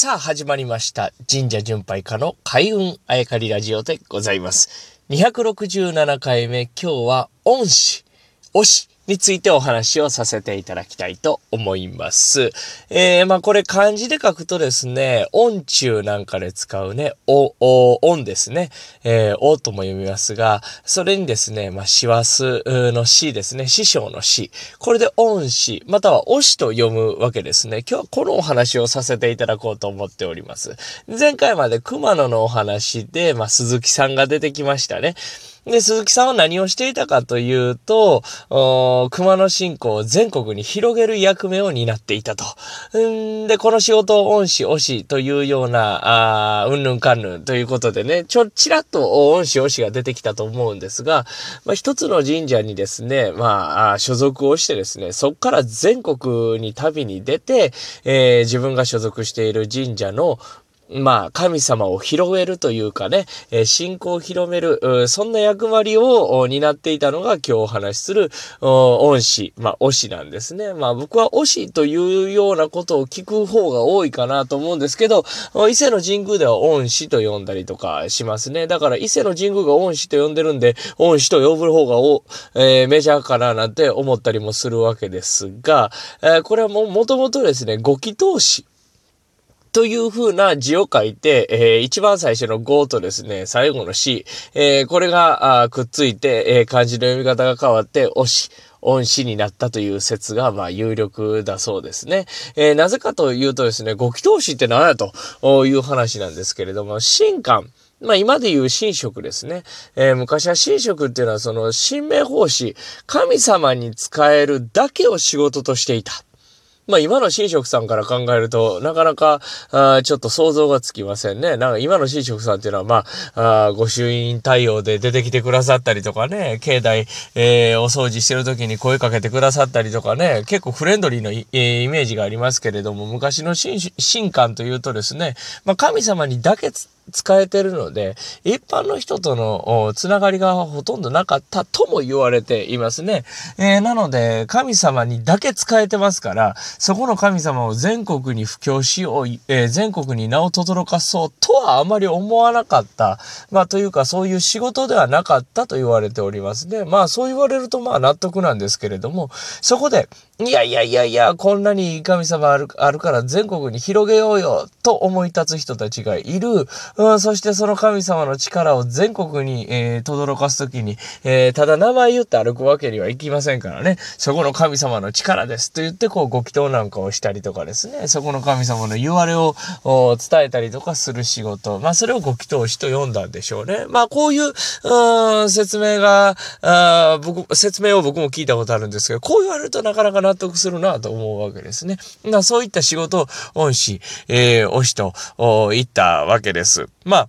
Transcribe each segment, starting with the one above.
さあ始まりました神社巡拝家の開運あやかりラジオでございます。267回目今日は恩師、推しについてお話をさせていただきたいと思います。えー、まあこれ漢字で書くとですね、音中なんかで使うね、お、お、音ですね。えー、おとも読みますが、それにですね、まあ師走の師ですね、師匠の師。これで音師、またはおしと読むわけですね。今日はこのお話をさせていただこうと思っております。前回まで熊野のお話で、まあ鈴木さんが出てきましたね。で、鈴木さんは何をしていたかというと、熊野信仰を全国に広げる役目を担っていたと。んで、この仕事を恩師、恩師というような、あうんぬんかんぬんということでね、ちょ、ちらっと恩師、恩師が出てきたと思うんですが、まあ、一つの神社にですね、まあ、所属をしてですね、そこから全国に旅に出て、えー、自分が所属している神社の、まあ、神様を広めるというかね、え、信仰を広める、そんな役割を担っていたのが今日お話しする、恩師、まあ、推しなんですね。まあ、僕は推しというようなことを聞く方が多いかなと思うんですけど、伊勢の神宮では恩師と呼んだりとかしますね。だから伊勢の神宮が恩師と呼んでるんで、恩師と呼ぶ方がお、えー、メジャーかななんて思ったりもするわけですが、えー、これはも、もともとですね、ご祈祷師。という風な字を書いて、えー、一番最初の5とですね、最後の C、えー、これがあくっついて、えー、漢字の読み方が変わって、おし、恩師になったという説が、まあ、有力だそうですね。えー、なぜかというとですね、ご祈祷師って何やという話なんですけれども、神官、まあ今で言う神職ですね。えー、昔は神職っていうのはその神明奉仕、神様に使えるだけを仕事としていた。まあ今の神職さんから考えると、なかなか、あちょっと想像がつきませんね。なんか今の神職さんっていうのは、まあ、あ御朱印対応で出てきてくださったりとかね、境内、えー、お掃除してる時に声かけてくださったりとかね、結構フレンドリーのイ,、え、イメージがありますけれども、昔の神、神官というとですね、まあ神様にだけつ使えてるので、一般の人とのつながりがほとんどなかったとも言われていますね。えー、なので、神様にだけ使えてますから、そこの神様を全国に布教しよう、えー、全国に名を轟かそうとはあまり思わなかった。まあ、というか、そういう仕事ではなかったと言われておりますね。まあ、そう言われるとまあ納得なんですけれども、そこで、いやいやいやいや、こんなに神様あるあるから全国に広げようよ、と思い立つ人たちがいる。うん、そしてその神様の力を全国に、えー、轟かすときに、えー、ただ名前言って歩くわけにはいきませんからね。そこの神様の力ですと言って、こう、ご祈祷なんかをしたりとかですね。そこの神様の言われを伝えたりとかする仕事。まあ、それをご祈祷師と読んだんでしょうね。まあ、こういう、うん、説明が、あ僕、説明を僕も聞いたことあるんですけど、こう言われるとなかなか納得するなと思うわけですね。まあ、そういった仕事を恩師、えー、推しと言ったわけです。まあ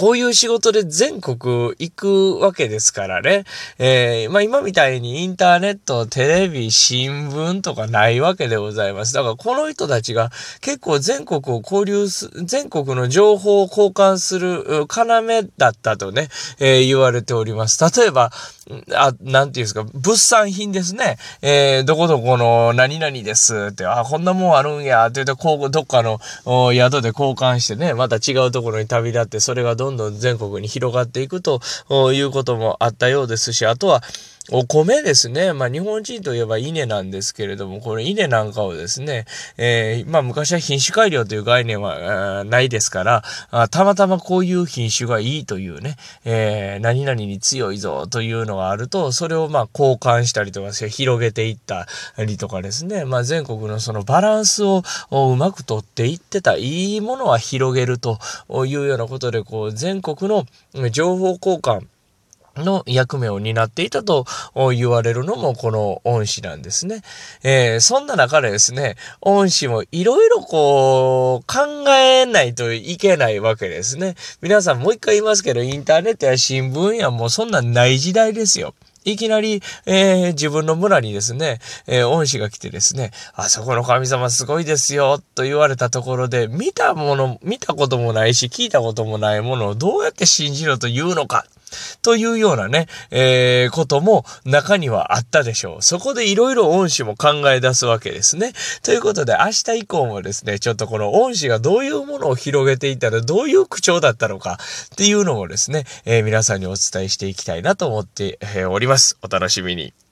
こういう仕事で全国行くわけですからね。えー、まあ今みたいにインターネット、テレビ、新聞とかないわけでございます。だからこの人たちが結構全国を交流す、全国の情報を交換する要だったとね、えー、言われております。例えば、あ、なんていうんですか、物産品ですね。えー、どこどこの何々ですって、あ、こんなもんあるんや、って言うと、こう、どっかの宿で交換してね、また違うところに旅立って、それがどんどん全国に広がっていくということもあったようですし、あとは、お米ですね。まあ、日本人といえば稲なんですけれども、これ稲なんかをですね、えー、まあ、昔は品種改良という概念はないですからあ、たまたまこういう品種がいいというね、えー、何々に強いぞというのがあると、それをま、交換したりとか広げていったりとかですね、まあ、全国のそのバランスをうまく取っていってた、いいものは広げるというようなことで、こう、全国の情報交換、の役目を担っていたと言われるのもこの恩師なんですね。えー、そんな中でですね、恩師もいろいろこう考えないといけないわけですね。皆さんもう一回言いますけど、インターネットや新聞やもうそんなんない時代ですよ。いきなり、えー、自分の村にですね、えー、恩師が来てですね、あそこの神様すごいですよ、と言われたところで、見たもの、見たこともないし、聞いたこともないものをどうやって信じろと言うのか。というようなね、えー、ことも中にはあったでしょう。そこでいろいろ恩師も考え出すわけですね。ということで明日以降もですね、ちょっとこの恩師がどういうものを広げていたらどういう口調だったのかっていうのもですね、えー、皆さんにお伝えしていきたいなと思って、おります。お楽しみに。